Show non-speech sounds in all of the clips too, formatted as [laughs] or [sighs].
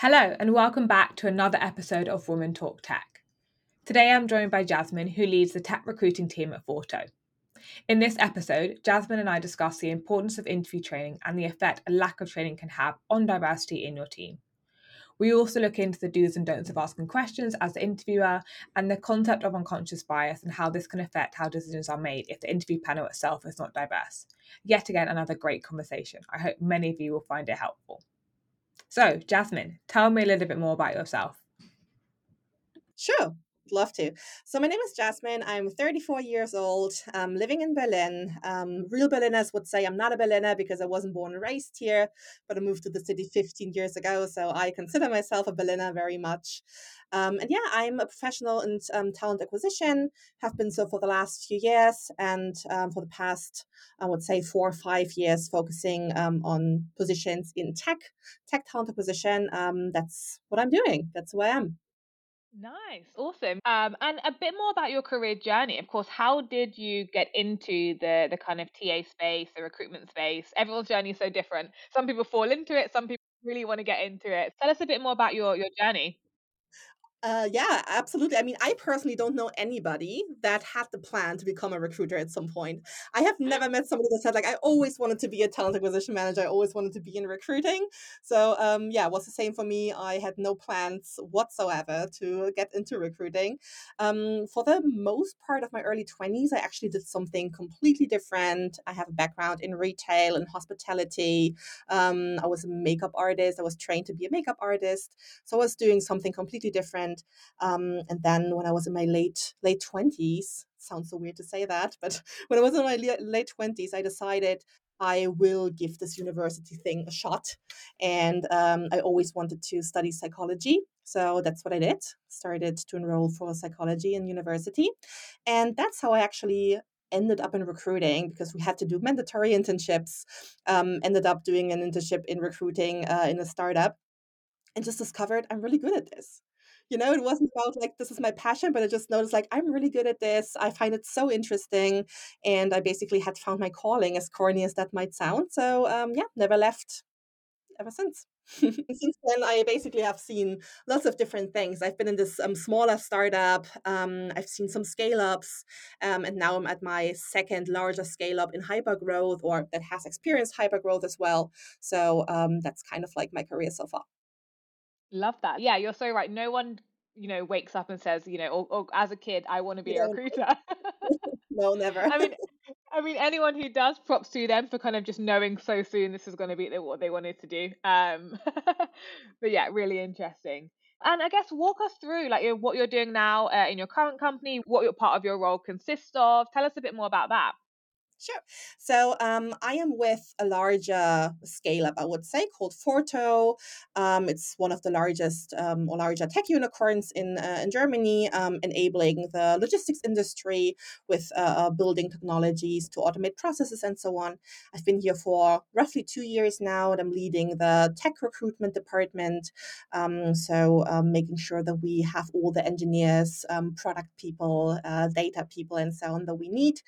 Hello, and welcome back to another episode of Women Talk Tech. Today I'm joined by Jasmin, who leads the tech recruiting team at Forto. In this episode, Jasmin and I discuss the importance of interview training and the effect a lack of training can have on diversity in your team. We also look into the do's and don'ts of asking questions as the interviewer and the concept of unconscious bias and how this can affect how decisions are made if the interview panel itself is not diverse. Yet again, another great conversation. I hope many of you will find it helpful. So, Jasmin, tell me a little bit more about yourself. Sure. Love to. So my name is Jasmin. I'm 34 years old. I'm living in Berlin. Um, real Berliners would say I'm not a Berliner because I wasn't born and raised here, but I moved to the city 15 years ago. So I consider myself a Berliner very much. Um, and yeah, I'm a professional in um, talent acquisition, have been so for the last few years, and um, for the past, I would say, four or five years, focusing um, on positions in tech, tech talent acquisition. Um, that's what I'm doing. That's who I am. Nice, awesome. Um, and a bit more about your career journey. Of course, how did you get into the the kind of TA space, the recruitment space? Everyone's journey is so different. Some people fall into it, some people really want to get into it. Tell us a bit more about your your journey. Uh, yeah, absolutely. I mean, I personally don't know anybody that had the plan to become a recruiter at some point. I have never met somebody that said like, I always wanted to be a talent acquisition manager. I always wanted to be in recruiting. So, um, yeah, it was the same for me. I had no plans whatsoever to get into recruiting. Um, for the most part of my early twenties, I actually did something completely different. I have a background in retail and hospitality. Um, I was a makeup artist. I was trained to be a makeup artist. So I was doing something completely different um, and then when I was in my late late twenties, sounds so weird to say that, [laughs] but when I was in my late twenties, I decided I will give this university thing a shot. And um, I always wanted to study psychology. So that's what I did. Started to enroll for psychology in university. And that's how I actually ended up in recruiting because we had to do mandatory internships. Um, ended up doing an internship in recruiting uh, in a startup and just discovered I'm really good at this. You know, it wasn't about like this is my passion, but I just noticed like I'm really good at this. I find it so interesting, and I basically had found my calling, as corny as that might sound. So um, yeah, never left ever since. [laughs] since then, I basically have seen lots of different things. I've been in this um, smaller startup. Um, I've seen some scale ups, um, and now I'm at my second larger scale up in hyper growth, or that has experienced hyper growth as well. So um, that's kind of like my career so far. Love that. Yeah, you're so right. No one, you know, wakes up and says, you know, or, or as a kid, I want to be a recruiter. [laughs] no, never. I mean, I mean, anyone who does, props to them for kind of just knowing so soon this is going to be what they wanted to do. Um, [laughs] but yeah, really interesting. And I guess walk us through like what you're doing now uh, in your current company, what your part of your role consists of. Tell us a bit more about that. Sure. So um, I am with a larger scale up, I would say, called Forto. Um, it's one of the largest um, or larger tech unicorns in uh, in Germany, um, enabling the logistics industry with uh, uh, building technologies to automate processes and so on. I've been here for roughly two years now, and I'm leading the tech recruitment department. Um, so um, making sure that we have all the engineers, product people, uh, data people, and so on that we need.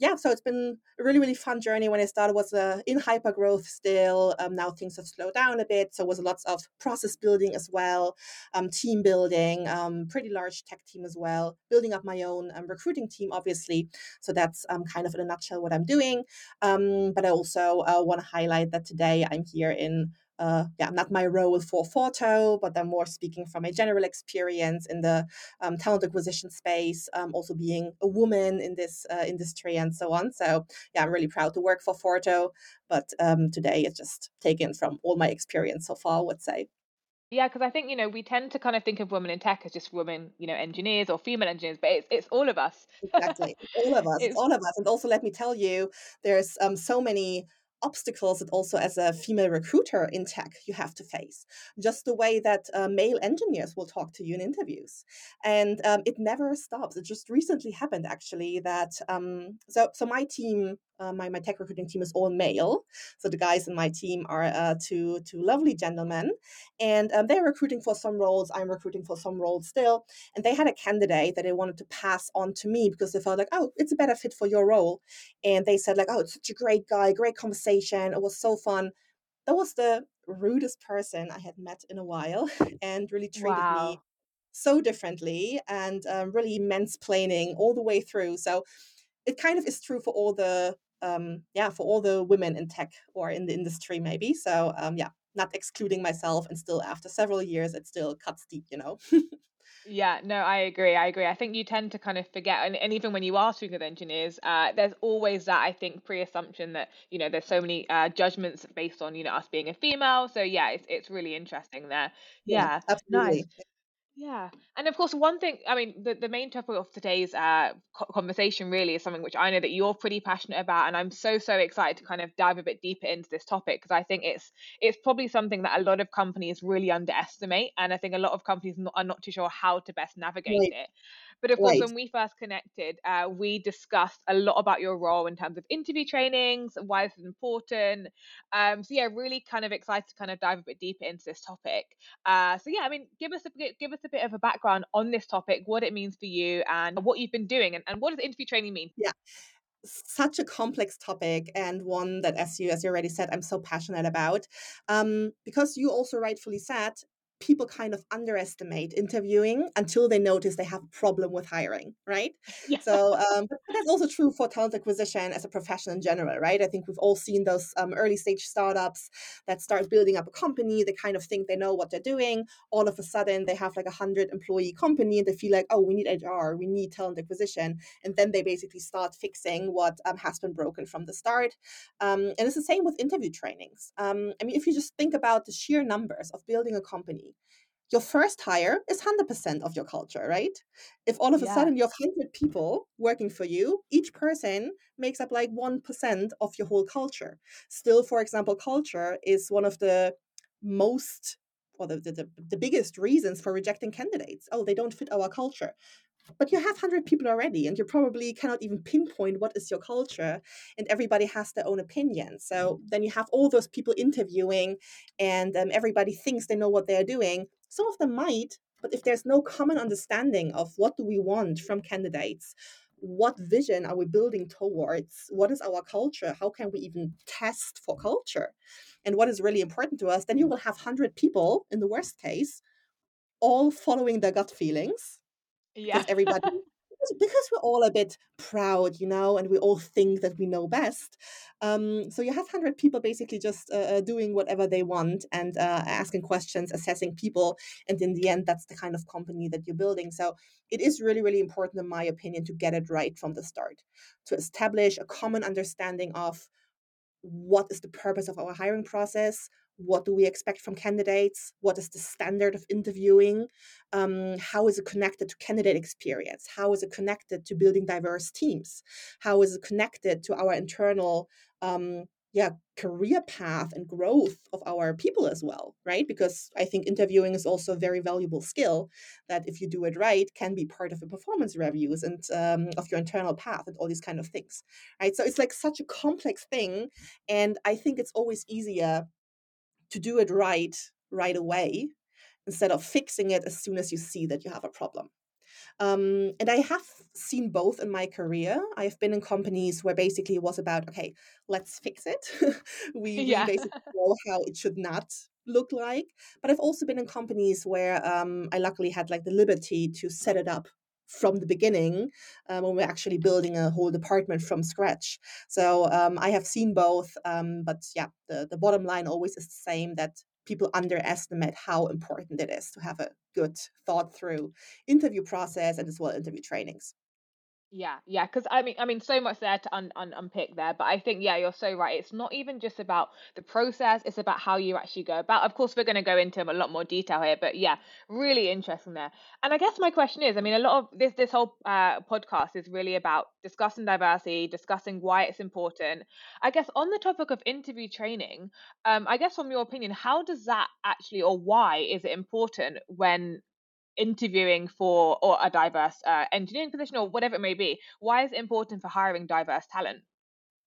Yeah, so it's been a really, really fun journey. When I started was uh, in hyper growth still. Um, now things have slowed down a bit. So was lots of process building as well, um, team building, um, pretty large tech team as well, building up my own um, recruiting team, obviously. So that's um, kind of in a nutshell what I'm doing. Um, but I also uh, want to highlight that today I'm here in uh, yeah, not my role for Forto, but I'm more speaking from a general experience in the um, talent acquisition space, um, also being a woman in this uh, industry and so on. So yeah, I'm really proud to work for Forto, but um, today it's just taken from all my experience so far, I would say. Yeah, because I think you know we tend to kind of think of women in tech as just women, you know, engineers or female engineers, but it's it's all of us. exactly, all of [laughs] us, it's... all of us. And also, let me tell you, there's um so many obstacles that also as a female recruiter in tech you have to face. Just the way that uh, male engineers will talk to you in interviews. And um, it never stops. It just recently happened actually that um, so so my team uh, my, my tech recruiting team is all male. So the guys in my team are uh, two, two lovely gentlemen. And um, they're recruiting for some roles. I'm recruiting for some roles still. And they had a candidate that they wanted to pass on to me because they felt like, oh, it's a better fit for your role. And they said, like, oh, it's such a great guy, great conversation. It was so fun. That was the rudest person I had met in a while [laughs] and really treated me so differently and um, really mansplaining all the way through. So it kind of is true for all the um, yeah for all the women in tech or in the industry maybe. So um, yeah, not excluding myself, and still after several years, it still cuts deep, you know. Yeah, no, I agree. I agree. I think you tend to kind of forget, and, and even when you are speaking with engineers, uh, there's always that I think pre-assumption that you know there's so many uh, judgments based on you know us being a female. So yeah, it's it's really interesting there. yeah, Yeah, nice. Yeah, and of course, one thing, I mean, the, the main topic of today's uh, conversation really is something which I know that you're pretty passionate about, and I'm so so excited to kind of dive a bit deeper into this topic because I think it's it's probably something that a lot of companies really underestimate, and I think a lot of companies are not too sure how to best navigate Right, it. But of course, when we first connected, uh, we discussed a lot about your role in terms of interview trainings, why this is important. Um, so yeah, really kind of excited to kind of dive a bit deeper into this topic. Uh, so yeah, I mean, give us a bit, give us a bit of a background on this topic, what it means for you, and what you've been doing, and, and what does interview training mean? Yeah. such a complex topic and one that as you as you already said i'm so passionate about um, because you also rightfully said people kind of underestimate interviewing until they notice they have a problem with hiring right Yeah, so um, that's also true for talent acquisition as a profession in general right i think we've all seen those um, early stage startups that start building up a company they kind of think they know what they're doing all of a sudden they have like a hundred employee company and they feel like oh we need hr we need talent acquisition and then they basically start fixing what um, has been broken from the start. Um, and it's the same with interview trainings. Um, I mean, if you just think about the sheer numbers of building a company, your first hire is 100% of your culture, right? If all of a yeah, sudden you have 100 people working for you, each person makes up like 1% of your whole culture. Still, for example, culture is one of the most or the, the, the biggest reasons for rejecting candidates. Oh, they don't fit our culture but you have 100 people already and you probably cannot even pinpoint what is your culture and everybody has their own opinion so then you have all those people interviewing and um, everybody thinks they know what they're doing some of them might but if there's no common understanding of what do we want from candidates what vision are we building towards what is our culture how can we even test for culture? And what is really important to us then you will have 100 people in the worst case all following their gut feelings yeah, everybody because we're all a bit proud, you know, and we all think that we know best. Um, so you have hundred people basically just uh, uh, doing whatever they want and uh, asking questions, assessing people, and in the end, that's the kind of company that you're building. So it is really, really important, in my opinion, to get it right from the start, to establish a common understanding of what is the purpose of our hiring process what do we expect from candidates? What is the standard of interviewing? Um, how is it connected to candidate experience? How is it connected to building diverse teams? How is it connected to our internal um, yeah career path and growth of our people as well right? Because i think interviewing is also a very valuable skill that if you do it right can be part of the performance reviews and um, of your internal path and all these kind of things right? So it's like such a complex thing and I think it's always easier to do it right right away instead of fixing it as soon as you see that you have a problem. Um, and I have seen both in my career. I've been in companies where basically it was about, okay, let's fix it. [laughs] [laughs] we we basically [laughs] know how it should not look like. But I've also been in companies where um, I luckily had like the liberty to set it up from the beginning um, when we're actually building a whole department from scratch. So um, I have seen both, um, but yeah, the, the bottom line always is the same that people underestimate how important it is to have a good thought through interview process and as well interview trainings. Yeah, yeah, because I mean, I mean, so much there to un, un, unpick there, but I think yeah, you're so right. It's not even just about the process; it's about how you actually go about. Of course, we're going to go into a lot more detail here, but yeah, really interesting there. And I guess my question is, I mean, a lot of this this whole uh, podcast is really about discussing diversity, discussing why it's important. I guess on the topic of interview training, um, I guess from your opinion, how does that actually, or why is it important when interviewing for or a diverse uh, engineering position or whatever it may be why is it important for hiring diverse talent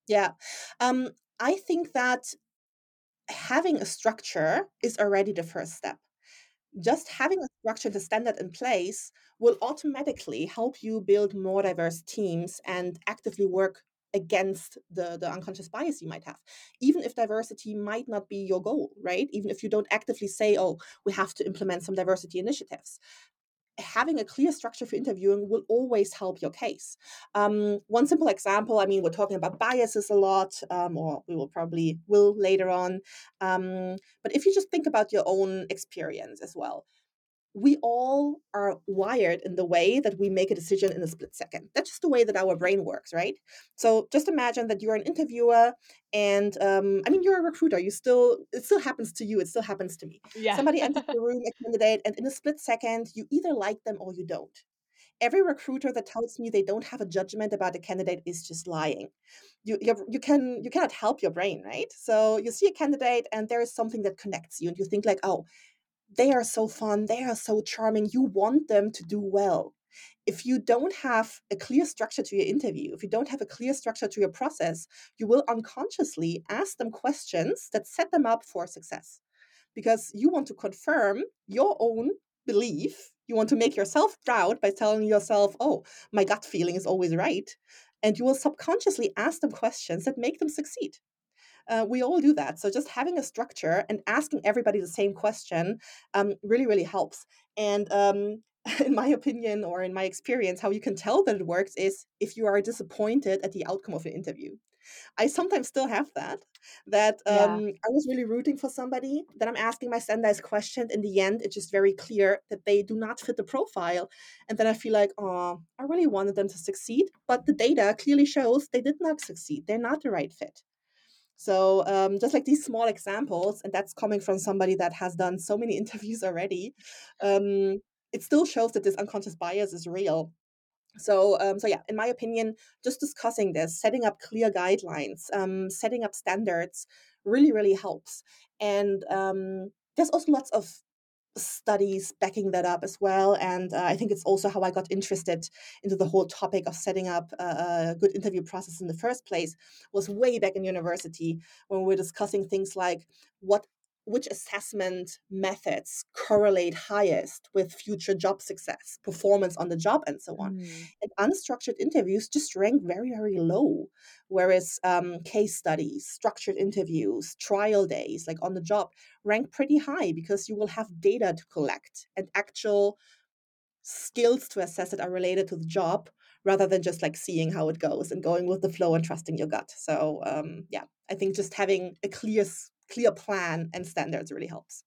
Yeah. Um, I think that having a structure is already the first step. Just having a structure, the standard in place, will automatically help you build more diverse teams and actively work against the, the unconscious bias you might have. Even if diversity might not be your goal, right? Even if you don't actively say, oh, we have to implement some diversity initiatives having a clear structure for interviewing will always help your case. Um, one simple example, I mean, we're talking about biases a lot, um, or we will probably will later on. Um, but if you just think about your own experience as well, we all are wired in the way that we make a decision in a split second. That's just the way that our brain works, right? So just imagine that you're an interviewer, and um, I mean you're a recruiter. You still it still happens to you. It still happens to me. Yeah. Somebody enters [laughs] the room, a candidate, and in a split second, you either like them or you don't. Every recruiter that tells me they don't have a judgment about a candidate is just lying. You, you you can you cannot help your brain, right? So you see a candidate and there is something that connects you, and you think like, oh, they are so fun, they are so charming. You want them to do well. If you don't have a clear structure to your interview, if you don't have a clear structure to your process, you will unconsciously ask them questions that set them up for success because you want to confirm your own belief. You want to make yourself proud by telling yourself, oh, my gut feeling is always right. And you will subconsciously ask them questions that make them succeed. Uh, we all do that. So just having a structure and asking everybody the same question um, really, really helps. And um, [laughs] in my opinion or in my experience, how you can tell that it works is if you are disappointed at the outcome of an interview. I sometimes still have that. That um, yeah. I was really rooting for somebody. Then I'm asking my standardized question. In the end, it's just very clear that they do not fit the profile. And then I feel like, oh, I really wanted them to succeed, but the data clearly shows they did not succeed. They're not the right fit. So um, just like these small examples, and that's coming from somebody that has done so many [laughs] interviews already, um, it still shows that this unconscious bias is real. So, um, so yeah, in my opinion, just discussing this, setting up clear guidelines, um, setting up standards, really, really helps. And um, there's also lots of studies backing that up as well. And uh, I think it's also how I got interested into the whole topic of setting up a, a, good interview process in the first place was way back in university when we were discussing things like what which assessment methods correlate highest with future job success, performance on the job, and so on. Mm. And unstructured interviews just rank very, very low, whereas um, case studies, structured interviews, trial days, like on the job, rank pretty high because you will have data to collect and actual skills to assess that are related to the job rather than just like seeing how it goes and going with the flow and trusting your gut. So um, yeah, I think just having a clear clear plan and standards really helps.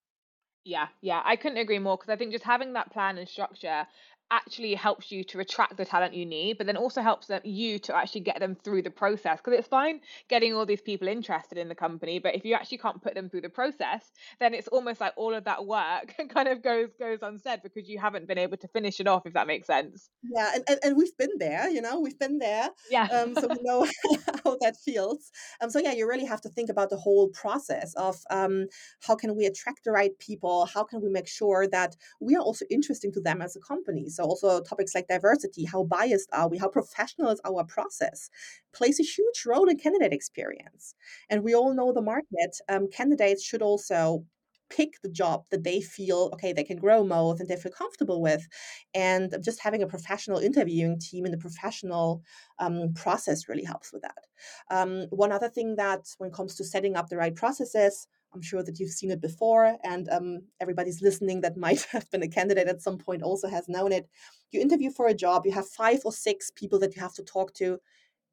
Yeah, yeah, I couldn't agree more because I think just having that plan and structure actually helps you to attract the talent you need, but then also helps them, you to actually get them through the process. Because it's fine getting all these people interested in the company, but if you actually can't put them through the process, then it's almost like all of that work [laughs] kind of goes goes unsaid because you haven't been able to finish it off. If that makes sense. Yeah, and, and, and we've been there. You know, we've been there. Yeah. Um, so we know [laughs] how that feels. Um, so yeah, you really have to think about the whole process of um, how can we attract the right people? How can we make sure that we are also interesting to them as a company? So also topics like diversity, how biased are we, how professional is our process, plays a huge role in candidate experience. And we all know the market. Um, candidates should also pick the job that they feel okay they can grow most and they feel comfortable with and just having a professional interviewing team and a professional um, process really helps with that um, one other thing that when it comes to setting up the right processes I'm sure that you've seen it before, and um, everybody's listening that [laughs] might have been a candidate at some point also has known it. You interview for a job, you have five or six people that you have to talk to,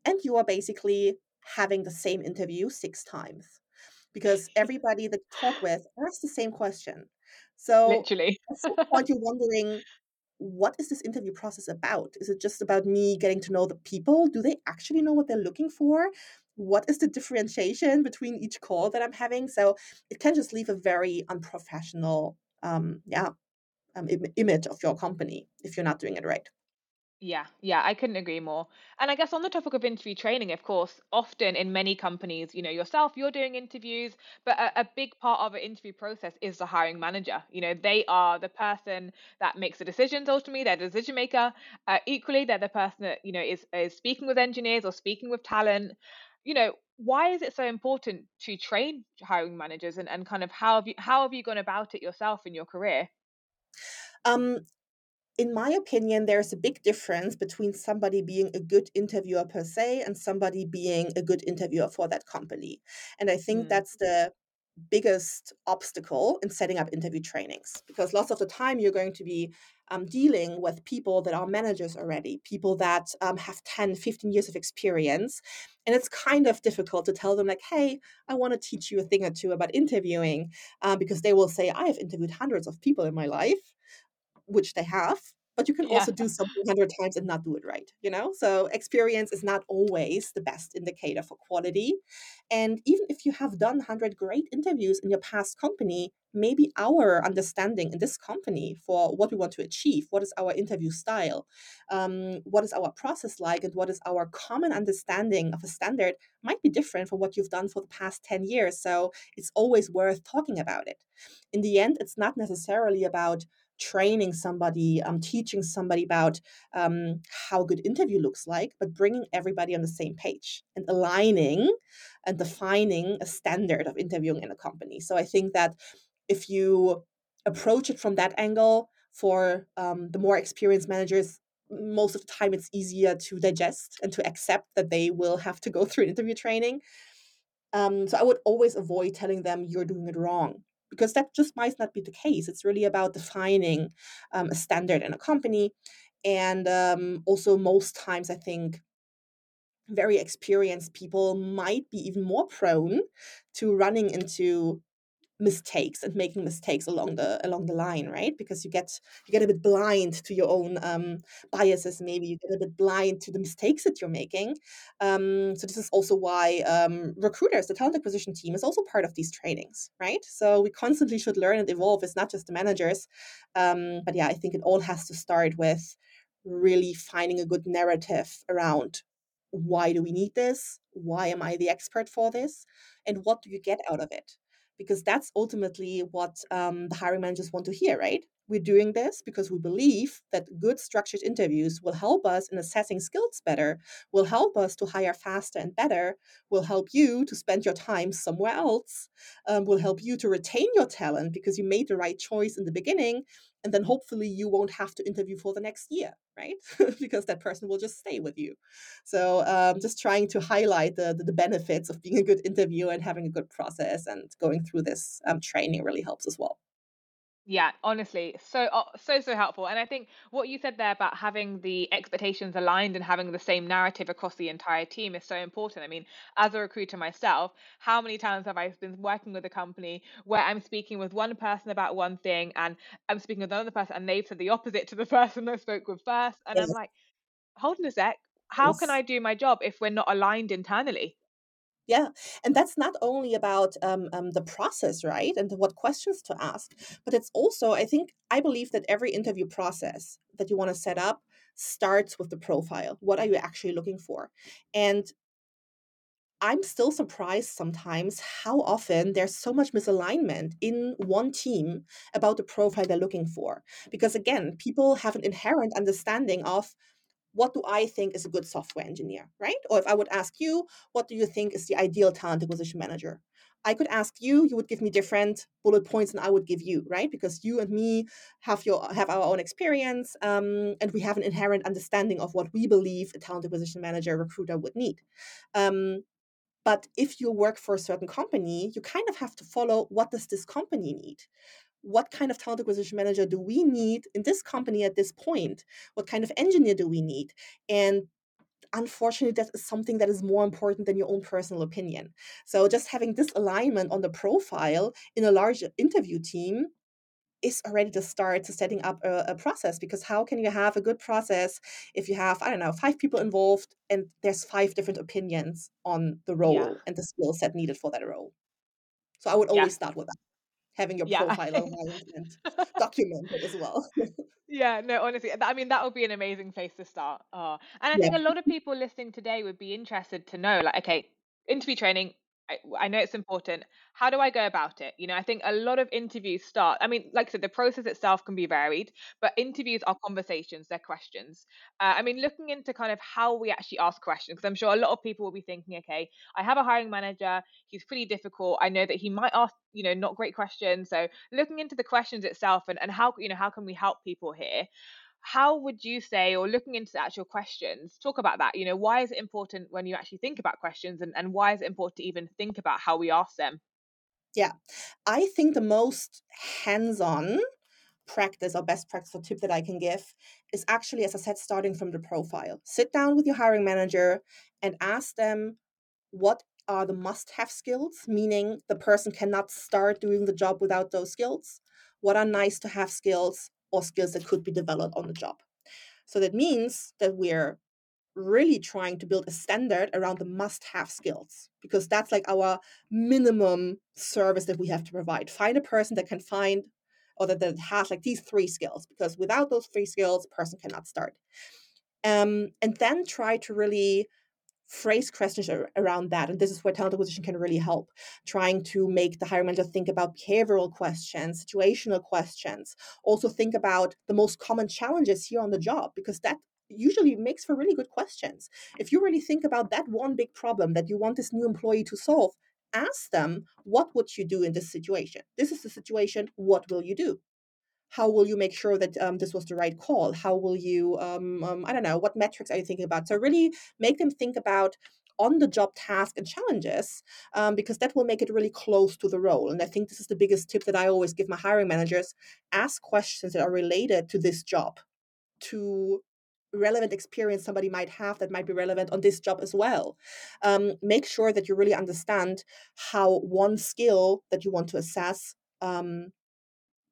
and you are basically having the same interview six times because [laughs] everybody that you talk with asks the same question. So, literally, at some [laughs] point, you're wondering, what is this interview process about? Is it just about me getting to know the people? Do they actually know what they're looking for? What is the differentiation between each call that I'm having? So it can just leave a very unprofessional, um, yeah, um, Im- image of your company if you're not doing it right. Yeah, yeah, I couldn't agree more. And I guess on the topic of interview training, of course, often in many companies, you know, yourself, you're doing interviews, but a, a big part of an interview process is the hiring manager. You know, they are the person that makes the decisions ultimately, they're the decision maker. Uh, equally, they're the person that, you know, is, is speaking with engineers or speaking with talent you know why is it so important to train hiring managers and, and kind of how have you how have you gone about it yourself in your career um in my opinion, there's a big difference between somebody being a good interviewer per se and somebody being a good interviewer for that company. And I think Mm. that's the biggest obstacle in setting up interview trainings because lots of the time you're going to be um, dealing with people that are managers already, people that um, have 10, 15 years of experience. And it's kind of difficult to tell them, like, hey, I want to teach you a thing or two about interviewing uh, because they will say, I have interviewed hundreds of people in my life which they have but you can Yeah. also do something 100 times and not do it right you know so experience is not always the best indicator for quality and even if you have done 100 great interviews in your past company maybe our understanding in this company for what we want to achieve what is our interview style um, what is our process like and what is our common understanding of a standard might be different from what you've done for the past 10 years so it's always worth talking about it in the end it's not necessarily about training somebody, um, teaching somebody about um, how a good interview looks like, but bringing everybody on the same page and aligning and defining a standard of interviewing in a company. So I think that if you approach it from that angle for um, the more experienced managers, most of the time it's easier to digest and to accept that they will have to go [laughs] through an interview training. Um, so I would always avoid telling them you're doing it wrong because that just might not be the case. It's really about defining um, a standard in a company. And um, also, most times, I think very experienced people might be even more prone to running into mistakes and making mistakes along the along the line right? Because you get you get a bit blind to your own um, biases maybe. You get a bit blind to the mistakes that you're making. Um, so this is also why um, recruiters the talent acquisition team is also part of these trainings right? So we constantly should learn and evolve. It's not just the managers. Um, but yeah i think it all has to start with really finding a good narrative around why do we need this? Why am i the expert for this? And what do you get out of it because that's ultimately what um, the hiring managers want to hear, right? We're doing this because we believe that good structured interviews will help us in assessing skills better, will help us to hire faster and better, will help you to spend your time somewhere else, um, will help you to retain your talent because you made the right choice in the beginning. And then hopefully you won't have to interview for the next year, right? [laughs] because that person will just stay with you. So um, just trying to highlight the, the, the benefits of being a good interviewer and having a good process and going through this um, training really helps as well. Yeah, honestly, so uh, so so helpful. And I think what you said there about having the expectations aligned and having the same narrative across the entire team is so important. I mean, as a recruiter myself, how many times have I been working with a company where I'm speaking with one person about one thing and I'm speaking with another person and they've said the opposite to the [laughs] person I spoke with first, and I'm like, hold on a sec, how can I do my job if we're not aligned internally? Yeah, and that's not only about um, um, the process, right, and what questions to ask, but it's also, I think, I believe that every interview process that you want to set up starts with the profile. What are you actually looking for? And I'm still surprised sometimes how often there's so much misalignment in one team about the profile they're looking for. Because again, people have an inherent understanding of what do I think is a good software engineer, right? Or if I would ask you, what do you think is the ideal talent acquisition manager? I could ask you, you would give me different bullet points than I would give you, right? Because you and me have your have our own experience, um, and we have an inherent understanding of what we believe a talent acquisition manager recruiter would need. Um, but if you work for a certain company, you kind of have to follow what does this company need? What kind of talent acquisition manager do we need in this company at this point? What kind of engineer do we need? And unfortunately, that is something that is more important than your own personal opinion. So just having this alignment on the profile in a large interview team is already the start to setting up a, a, process because how can you have a good process if you have i don't know five people involved and there's five different opinions on the Yeah, role and the skill set needed for that role so i would yeah, always start with that having your yeah. profile [laughs] and documented as well [laughs] Yeah, no, honestly, I mean, that would be an amazing place to start. Oh, and I yeah think a lot of people listening today would be interested to know, like, okay, interview training, I, know it's important. How do I go about it? You know, I think a lot of interviews start, I mean, like I said, the process itself can be varied, but interviews are conversations, they're questions. Uh, I mean, looking into kind of how we actually ask questions, because I'm sure a lot of people will be thinking, okay, I have a hiring manager, he's pretty difficult. I know that he might ask, you know, not great questions. So looking into the questions itself and, and how, you know, how can we help people here? How would you say or looking into the actual questions talk about that you know why is it important when you actually think about questions and, and why is it important to even think about how we ask them? Yeah. I think the most hands-on practice or best practice or tip that i can give is actually as i said starting from the profile. Sit down with your hiring manager and ask them what are the must have skills meaning the person cannot start doing the job without those skills. What are nice to have skills or skills that could be developed on the job. So that means that we're really trying to build a standard around the must have skills because that's like our minimum service that we have to provide. Find a person that can find or that, that has like these three skills because without those three skills, person cannot start. Um, and then try to really phrase questions around that. And this is where talent acquisition can really help, trying to make the hiring manager think about behavioral questions, situational questions, also think about the most common challenges here on the job, because that usually makes for really good questions. If you really think about that one big problem that you want this new employee to solve, ask them, what would you do in this situation? This is the situation, what will you do? How will you make sure that um, this was the right call? How will you um, um, i don't know what metrics are you thinking about? So really make them think about on the job task and challenges um, because that will make it really close to the role. And i think this is the biggest tip that i always give my hiring managers ask questions that are related to this job to relevant experience somebody might have that might be relevant on this job as well. Um, make sure that you really understand how one skill that you want to assess um,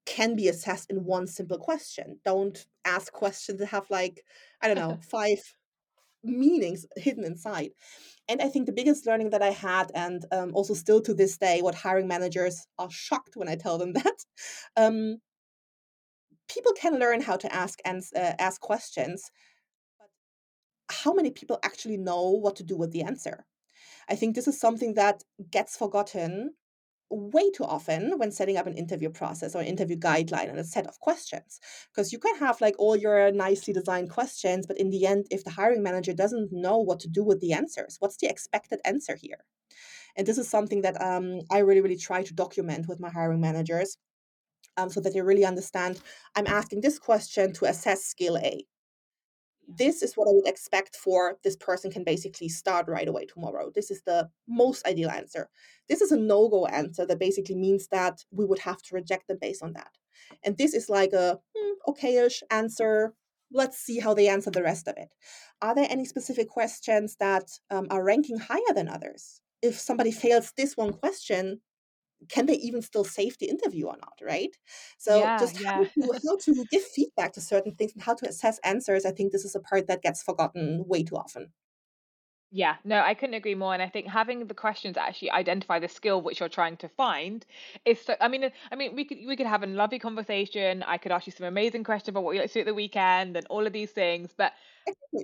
can be assessed in one simple question. Don't ask questions that have like, I don't know, [laughs] five meanings hidden inside. And I think the biggest learning that I had, and um, also still to this day, what hiring managers are shocked when I tell them [laughs] that, um, people can learn how to ask and uh, ask questions, but how many people actually know what to do with the answer? I think this is something that gets forgotten way too often when setting up an interview process or interview guideline and a set of questions because you can have like all your nicely designed questions but in the end if the hiring manager doesn't know what to do with the answers what's the expected answer here? And this is something that um, i really really try to document with my hiring managers um, so that they really understand i'm asking this question to assess skill a this is what I would expect for this person can basically start right away tomorrow. This is the most ideal answer. This is a no go answer that basically means that we would have to reject them based on that. And this is like a hmm, okayish answer. Let's see how they answer the rest of it. Are there any specific questions that um, are ranking higher than others? If somebody fails this one question, can they even still save the interview or not right so yeah, just how, yeah. to, how to give feedback to certain things and how to assess answers i think this is a part that gets forgotten way too often yeah, no, I couldn't agree more. And I think having the questions actually identify the skill which you're trying to find is so. I mean, uh, I mean, we could we could have a lovely conversation. I could ask you some amazing questions about what you like to do at the weekend and all of these things. But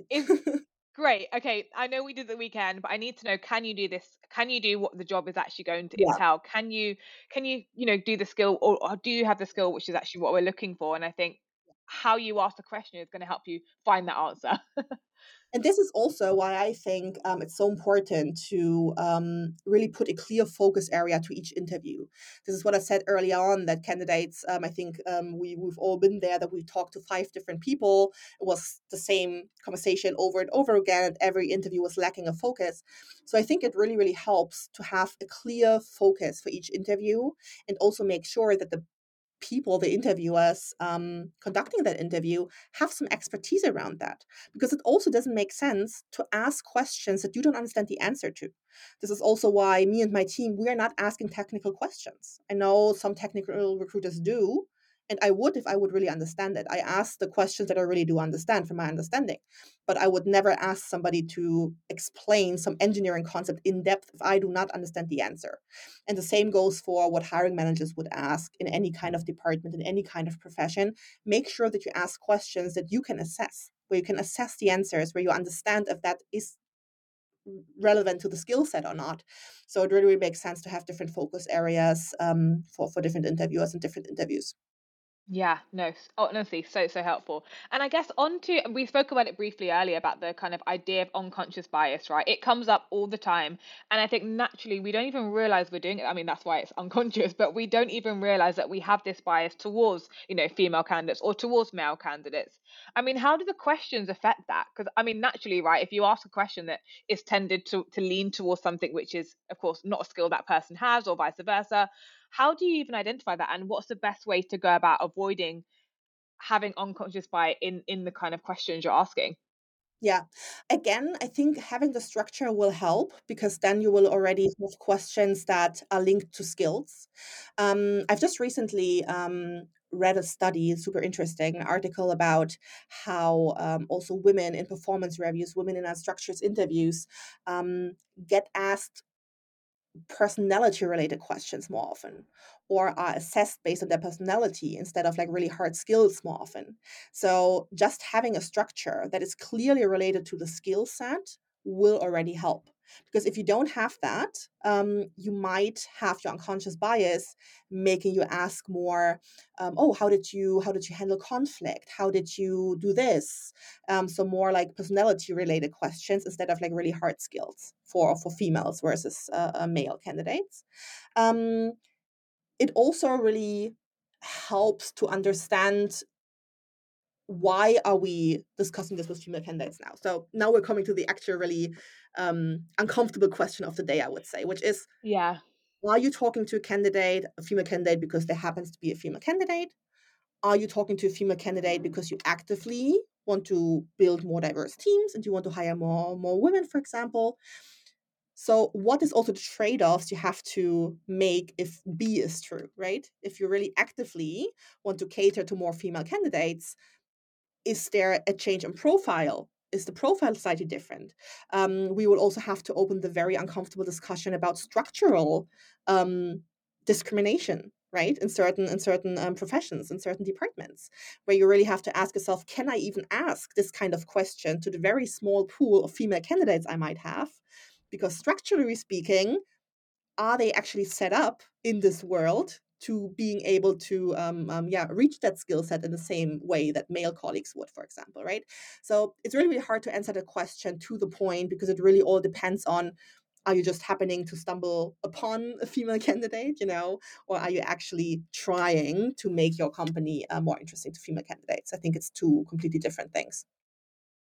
if [laughs] Great. Okay. I know we did the weekend, but I need to know can you do this? Can you do what the job is actually going to yeah. entail? Can you can you, you know, do the skill or, or do you have the skill which is actually what we're looking for? And I think how you ask the question is going to help you find that answer. [laughs] And this is also why I think um, it's so important to um, really put a clear focus area to each interview. This is what I said early on that candidates, um, I think um, we, we've all been there, that we've talked to five different people. It was the same conversation over and over again, and every interview was lacking a focus. So I think it really, really helps to have a clear focus for each interview and also make sure that the people, the interviewers um, conducting that interview, have some expertise around that. Because it also doesn't make sense to ask questions that you don't understand the answer to. This is also why me and my team, we are not asking technical questions. I know some technical recruiters do, and I would if I would really understand it. I ask the questions that I really do understand from my understanding. But I would never ask somebody to explain some engineering concept in depth if I do not understand the answer. And the same goes for what hiring managers would ask in any kind of department, in any kind of profession. Make sure that you ask questions that you can assess, where you can assess the answers, where you understand if that is relevant to the skill set or not. So it really, really makes sense to have different focus areas um, for, for different interviewers and different interviews. Yeah, no, honestly, so so helpful. And I guess on to we spoke about it briefly earlier about the kind of idea of unconscious bias, right? It comes up all the time, and I think naturally we don't even realize we're doing it. I mean, that's why it's [laughs] unconscious, but we don't even realize that we have this bias towards, you know, female candidates or towards male candidates. I mean, how do the questions affect that? Because I mean, naturally, right? If you ask a question that is tended to to lean towards something which is, of course, not a skill that person has, or vice versa how do you even identify that and what's the best way to go about avoiding having unconscious bias in in the kind of questions you're asking? Yeah. Again i think having the structure will help because then you will already have questions that are linked to skills. Um, i've just recently um, read a study super interesting an article about how um, also women in performance reviews women in unstructured interviews um, get asked personality related questions more often or are assessed based on their personality instead of like really hard skills more often. So just having a structure that is clearly related to the skill set will already help. Because if you don't have that, um, you might have your unconscious bias making you ask more. Um, oh, how did you how did you handle conflict? How did you do this? Um, so more like personality related questions instead of like really hard skills for for females versus uh, male candidates. Um, it also really helps to understand why are we discussing this with female candidates now? So now we're coming to the actual really um, uncomfortable question of the day, I would say, which is yeah. Are you talking to a candidate, a female candidate, because there happens to be a female candidate? Are you talking to a female candidate because you actively want to build more diverse teams and you want to hire more more women, for example? So, what is also the trade offs you have to make if B is true, right? If you really actively want to cater to more female candidates, is there a change in profile? Is the profile slightly different? Um, we will also have to open the very uncomfortable discussion about structural um, discrimination, right? In certain in certain um, professions, in certain departments, where you really have to ask yourself, can I even ask this kind of question to the very small pool of female candidates I might have? Because structurally speaking, are they actually set up in this world to being able to um, um, yeah reach that skill set in the same way that male colleagues would for example right? So it's really, really hard to answer the question to the point because it really all depends on are you just happening to stumble upon a female [laughs] candidate you know? Or are you actually trying to make your company uh, more interesting to female candidates? I think it's two completely different things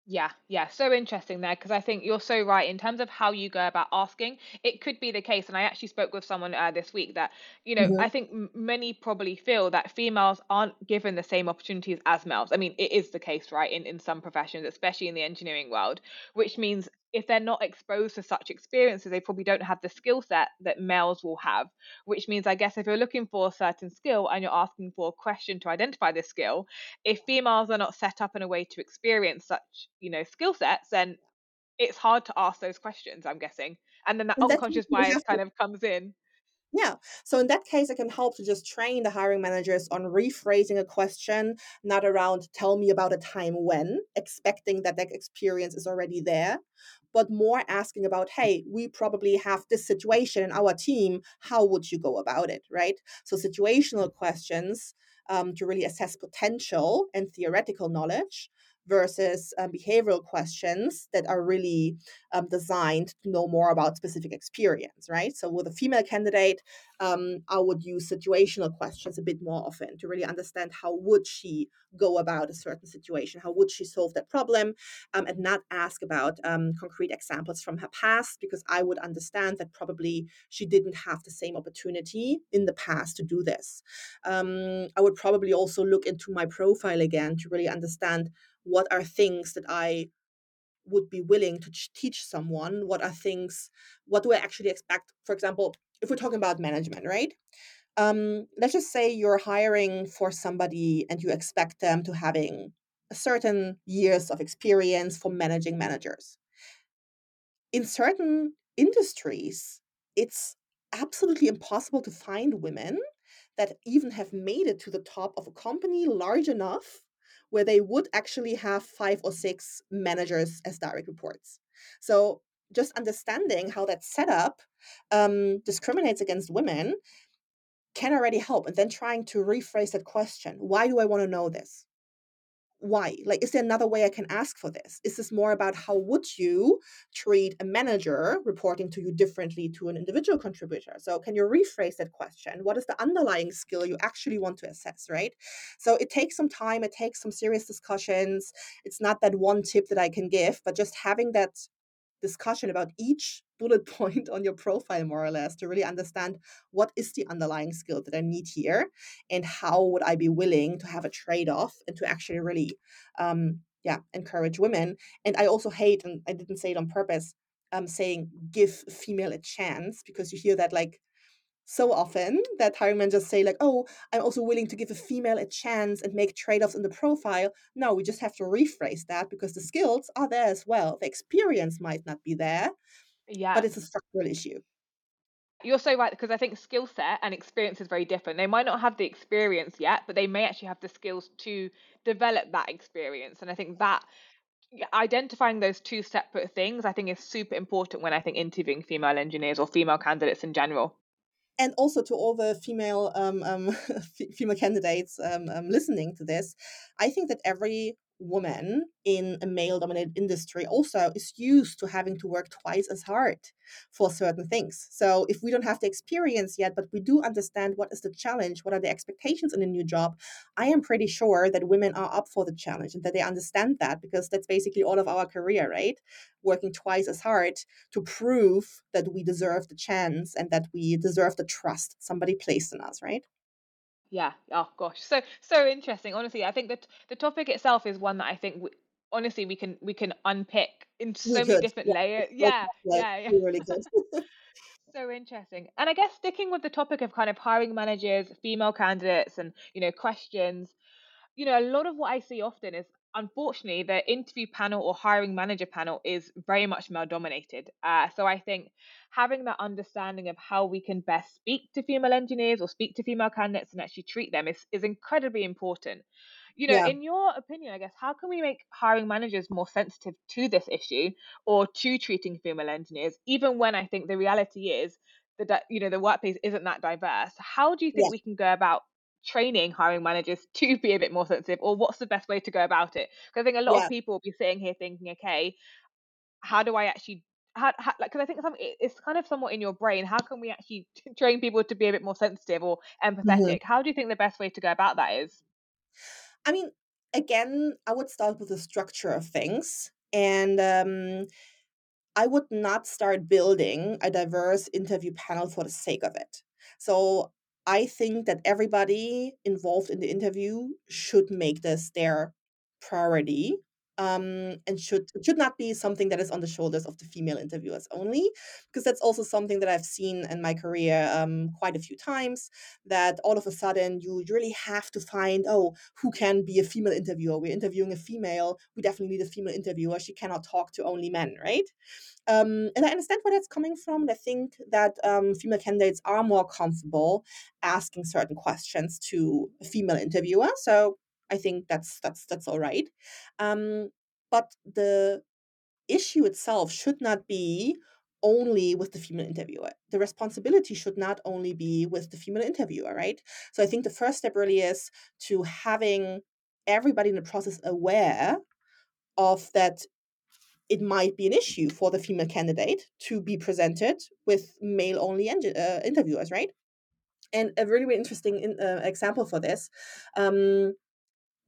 yeah, yeah, so interesting there because I think you're so right in terms of how you go about asking. It could be the case, and I actually spoke with someone uh, this week that you know Mhm. I think m- many probably feel that females aren't given the same opportunities as males. I mean, it is the case, right, in in some professions, especially in the engineering world, which means if they're not exposed to such experiences, they probably don't have the skill set that males will have. Which means, I guess, if you're looking for a certain skill and you're asking for a question to identify this skill, if females are not set up in a way to experience such you know skill sets then it's hard to ask those questions i'm guessing and then that And unconscious bias to kind of comes in Yeah. So in that case, it can help to just train the hiring managers on rephrasing a question, not around tell me about a time when, expecting that that experience is already there, but more asking about, hey, we probably have this situation in our team. How would you go about it? Right. So situational questions um, to really assess potential and theoretical knowledge versus um, behavioral questions that are really um, designed to know more about specific experience, right? So with a female candidate, um, I would use situational questions a bit more often to really understand how would she go about a certain situation, how would she solve that problem, um, and not ask about um, concrete examples from her past, because I would understand that probably she didn't have the same opportunity in the past to do this. Um, I would probably also look into my profile again to really understand what are things that I would be willing to teach someone what are things what do i actually expect for example if we're talking about management right? Um, let's just say you're hiring for somebody and you expect them to having a certain years of experience for managing managers. In certain industries it's absolutely impossible to find women that even have made it to the top of a company large enough where they would actually have five or six managers as direct reports. So just understanding how that setup um, discriminates against women can already help. And then trying to rephrase that question why do I want to know this? Why? Like is there another way i can ask for this? Is this more about how would you treat a manager reporting to you differently to an individual contributor? So can you rephrase that question? What is the underlying skill you actually want to assess right? So it takes some time it takes some serious discussions. It's not that one tip that i can give but just having that discussion about each bullet [laughs] point on your profile more or less to really understand what is the underlying skill that i need here and how would i be willing to have a trade-off and to actually really um, yeah encourage women. And i also hate and i didn't say it on purpose um, saying give female a chance because you hear that like so often that hiring managers say like oh i'm also willing to give a female a chance and make trade-offs in the profile no we just have to rephrase that because the skills are there as well the experience might not be there yeah but it's a structural issue you're so right because I think skill set and experience is very different. They might not have the experience yet, but they may actually have the skills to develop that experience. And I think that identifying those two separate things, I think, is super important when I think interviewing female engineers or female candidates in general and also to all the female um, um, [laughs] female candidates um, um, listening to this, I think that every woman in a male dominated industry also is used to having to work twice as hard for certain things. So if we don't have the experience yet, but we do understand what is the challenge, what are the expectations in a new job, I am pretty sure that women are up for the challenge and that they understand that because that's basically all of our career, right? Working twice as hard to prove that we deserve the chance and that we deserve the trust somebody placed in us, right? Yeah. Oh gosh. So so interesting. Honestly, I think that the topic itself is one that I think we, honestly we can we can unpick in [laughs] so many different yeah. layers. [laughs] Yeah. Yeah. yeah. Really good. [laughs] so interesting. And I guess sticking with the topic of kind of hiring managers, female candidates, and you know questions. You know, a lot of what I see often is unfortunately, the interview panel or hiring manager panel is very much male dominated. Uh, so I think having that understanding of how we can best speak to female engineers or speak to female candidates and actually treat them is, is incredibly important. You know, yeah. in your opinion, I guess, how can we make hiring managers more sensitive to this issue or to treating female engineers, even when I think the reality is that you know the workplace isn't that diverse? How do you think yeah. we can go about training hiring managers [laughs] to be a bit more sensitive or what's the best way to go about it because i think a lot yeah. of people will be sitting here thinking okay how do i actually how, how like because i think some, it's kind of somewhat in your brain how can we actually train people to be a bit more sensitive or empathetic mm-hmm. how do you think the best way to go about that is i mean again i would start with the structure of things and um I would not start building a diverse interview panel for the sake of it. So I think that everybody involved in the interview should make this their priority um, and should should not be something that is on the shoulders of the female interviewers only, because that's also something that I've seen in my career um, quite a few times. That all of a sudden you really have to find oh who can be a female interviewer. We're interviewing a female. We definitely need a female interviewer. She cannot talk to only men, right? Um, and I understand where that's coming from. And I think that um, female candidates are more comfortable asking certain questions to a female interviewer. So I think that's that's that's all right. Um, but the issue itself should not be only with the female interviewer. The responsibility should not only be with the female interviewer, right? So I think the first step really is to having everybody in the process aware of that it might be an issue for the female candidate to be presented with male only uh, interviewers, right? And a really, really interesting in, uh, example for this um,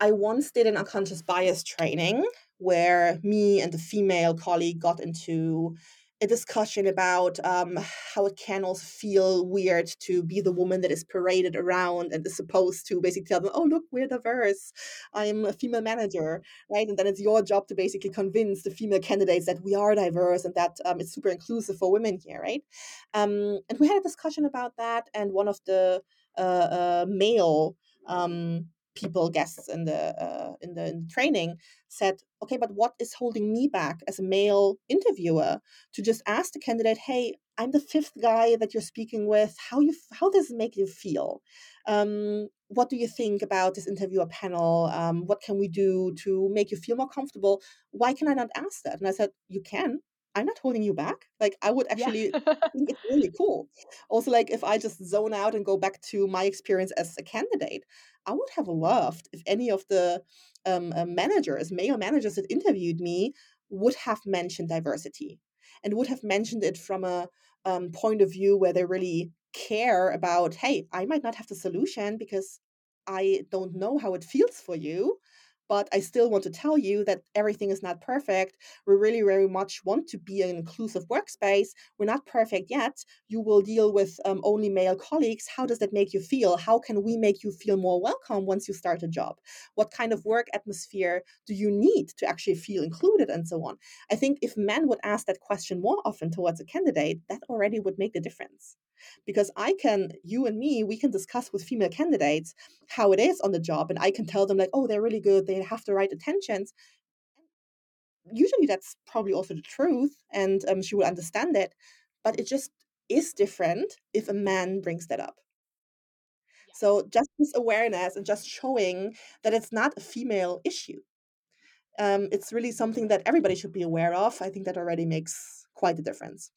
I once did an unconscious bias training where me and a female colleague got into a discussion about um, how it can also feel weird to be the woman that is paraded around and is supposed to basically tell them, oh, look, we're diverse. I'm a female manager, right? And then it's your job to basically convince the female candidates that we are diverse and that um, it's super inclusive for women here, right? Um, and we had a discussion about that, and one of the uh, uh, male um, people guests in the uh, in the in the training said okay but what is holding me back as a male interviewer to just ask the candidate hey i'm the fifth guy that you're speaking with how you how does it make you feel um, what do you think about this interviewer panel um, what can we do to make you feel more comfortable why can i not ask that and i said you can I'm not holding you back. Like I would actually yeah. [laughs] think it's really cool. Also, like if I just zone out and go back to my experience as a candidate, I would have loved if any of the um, uh, managers, male managers that interviewed me, would have mentioned diversity and would have mentioned it from a um, point of view where they really care about, hey, I might not have the solution because I don't know how it feels for you, but I still want to tell you that everything is not perfect. We really very much want to be an inclusive workspace. We're not perfect yet. You will deal with um, only male colleagues. How does that make you feel? How can we make you feel more welcome once you start a job? What kind of work atmosphere do you need to actually feel included and so on? I think if men would ask that question more often towards a candidate, that already would make the difference because I can, you and me, we can discuss with female candidates how it is on the job, and I can tell them, like, oh, they're really good, they have the right attentions. Usually that's probably also the truth, and um, she will understand it, but it just is different if a man brings that up. So just this awareness and just showing that it's not a female issue. Um, it's really something that everybody should be aware of. I think that already makes quite a difference.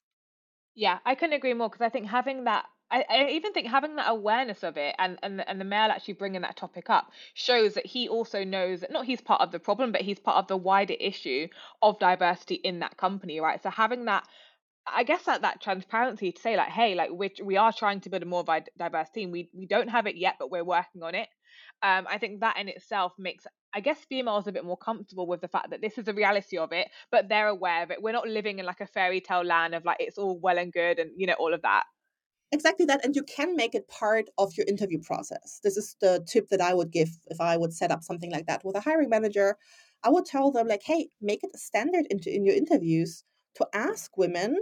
Yeah, I couldn't agree more because I think having that I, I even think having that awareness of it and, and and the male actually bringing that topic up shows that he also knows that not he's part of the problem but he's part of the wider issue of diversity in that company right? So having that I guess that that transparency to say like hey like we we are trying to build a more diverse team. We we don't have it yet but we're working on it. Um, I think that in itself makes, I guess, females are a bit more comfortable with the fact that this is the reality of it, but they're aware of it. We're not living in like a fairy tale land of like it's all well and good and you know all of that. Exactly that, and you can make it part of your interview process. This is the tip that I would give if I would set up something like that with a hiring manager. I would tell them like, hey, make it a standard into in your interviews to ask women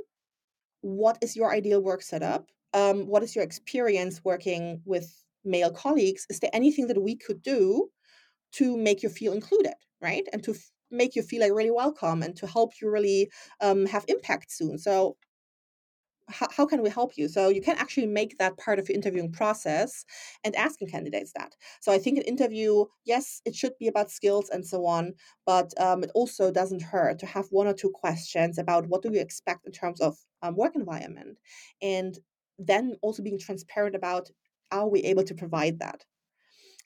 what is your ideal work setup um, what is your experience working with male colleagues is there anything that we could do to make you feel included right? And to f- make you feel like really welcome and to help you really um, have impact soon. So how, how can we help you? So you can actually make that part of your interviewing process and asking candidates that. So i think an interview yes it should be about skills and so on but um, it also doesn't hurt to have one or two questions about what do you expect in terms of um, work environment and then also being transparent about are we able to provide that?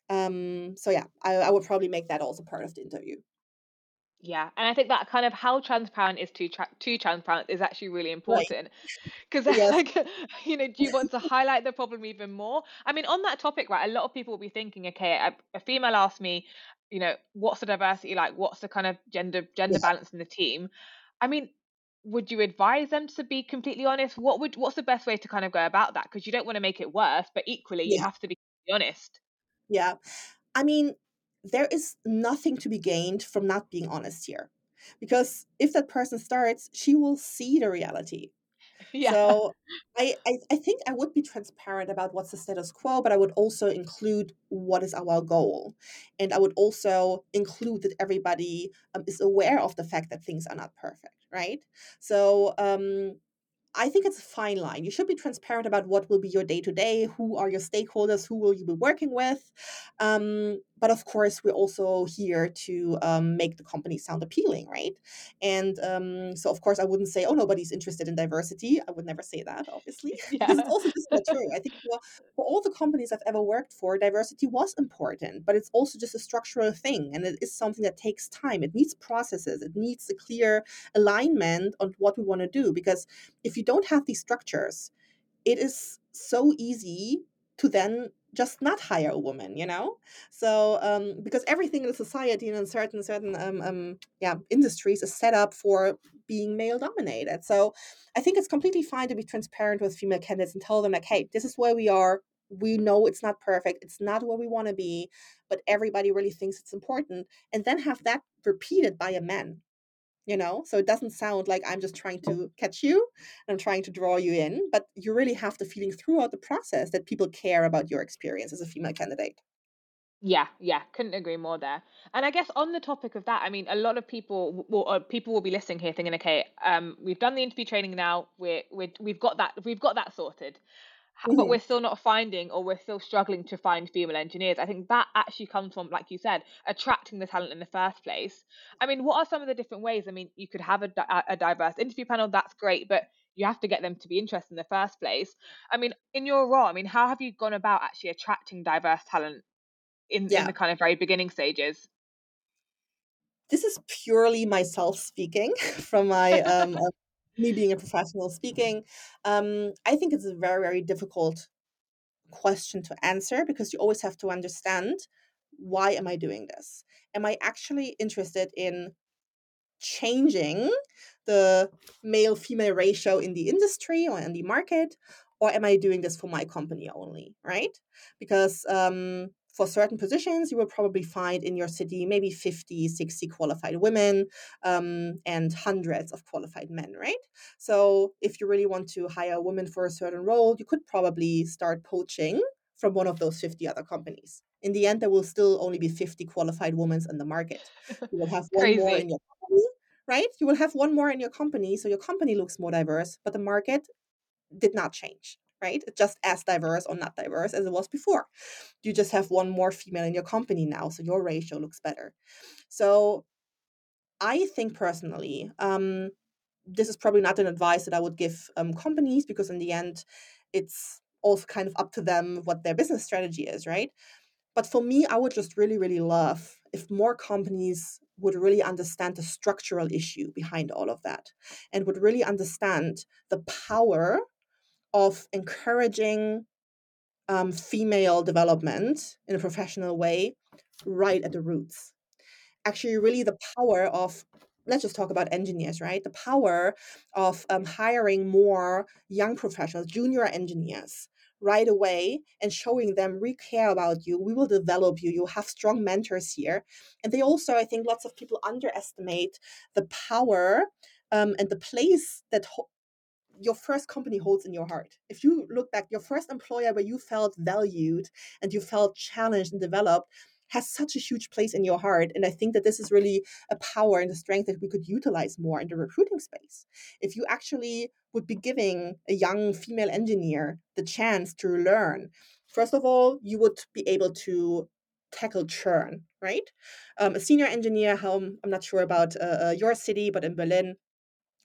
Um, so yeah, I, I would probably make that also part of the interview. Yeah, and I think that kind of how transparent is too tra- too transparent is actually really important [laughs] because right. [laughs] yes. like you know, do you want to highlight the problem even more? I mean, on that topic, right? A lot of people will be thinking, okay, a, a female asked me, you know, what's the diversity like? What's the kind of gender gender yeah. balance in the team? I mean, would you advise them to be completely honest? What would what's the best way to kind of go about that? Because you don't want to make it worse, but equally yeah. you have to be honest. Yeah. I mean, there is nothing to be gained from not being honest here. Because if that person starts, she will see the reality. [laughs] Yeah. So I, I, I think I would be transparent about what's the status quo, but I would also include what is our goal. And I would also include that everybody um, is aware of the fact that things are not perfect right? So um, I think it's a fine line. You should be transparent about what will be your day to day, who are your stakeholders, who will you be working with. Um, but of course, we're also here to um, make the company sound appealing, right? And um, so, of course, I wouldn't say, oh, nobody's interested in diversity. I would never say that, obviously, yeah. [laughs] because it's also just not true. I think for, for all the companies I've ever worked for, diversity was important, but it's also just a structural thing. And it is something that takes time. It needs processes, it needs a clear alignment on what we want to do. Because if you don't have these structures, it is so easy to then just not hire a woman you know? So um, because everything in society and in certain certain um, um, yeah industries is set up for being male dominated. So i think it's completely fine to be transparent with female candidates and tell them like hey this is where we are. We know it's not perfect. It's not where we want to be but everybody really thinks it's important and then have that repeated by a man you know so it doesn't sound like i'm just trying to catch you and i'm trying to draw you in but you really have the feeling throughout the process that people care about your experience as a female candidate yeah, yeah, couldn't agree more there. And I guess on the topic of that, I mean, a lot of people, will, uh, people will be listening here, thinking, okay, um, we've done the interview training now, we're, we're we've got that, we've got that sorted. [laughs] mm-hmm. but we're still not finding or we're still struggling to find female engineers. I think that actually comes from, like you said, attracting the talent in the first place. I mean, what are some of the different ways? I mean, you could have a, a diverse interview panel, that's great, but you have to get them to be interested in the first place. I mean, in your role, I mean, how have you gone about actually attracting diverse talent in, yeah. in the kind of very beginning stages? This is purely myself speaking [laughs] from my um, [laughs] me being a professional speaking, um, I think it's a very, very difficult question to answer because you always have to understand why am I doing this? Am I actually interested in changing the male female ratio in the industry or in the market? Or am I doing this for my company only? Right? Because um, for certain positions, you will probably find in your city maybe 50, 60 qualified women um, and hundreds of qualified men, right? So if you really want to hire a woman for a certain role, you could probably start poaching from one of those 50 other companies. In the end, there will still only be 50 qualified women in the market. You will have [laughs] one more in your company, right? You will have one more in your company, so your company looks more diverse, but the market did not change right? It's just as diverse or not diverse as it was before. You just have one more female in your company now, so your ratio looks better. So I think personally, um, this is probably not an advice that I would give um, companies because in the end, it's also kind of up to them what their business strategy is, right? But for me, I would just really, really love if more companies would really understand the structural issue behind all of that and would really understand the power of encouraging um, female development in a professional way right at the roots. Actually, really, the power of let's just talk about engineers, right? The power of um, hiring more young professionals, junior engineers, right away and showing them we care about you we will develop you you have strong mentors here and they also i think lots of people underestimate the power um, and the place that ho- your first company holds in your heart. If you look back, your first employer where you felt valued and you felt challenged and developed has such a huge place in your heart. And I think that this is really a power and a strength that we could utilize more in the recruiting space. If you actually would be giving a young female engineer the chance to learn, first of all, you would be able to tackle churn, right? Um, a senior engineer, how I'm not sure about uh, uh your city, but in Berlin,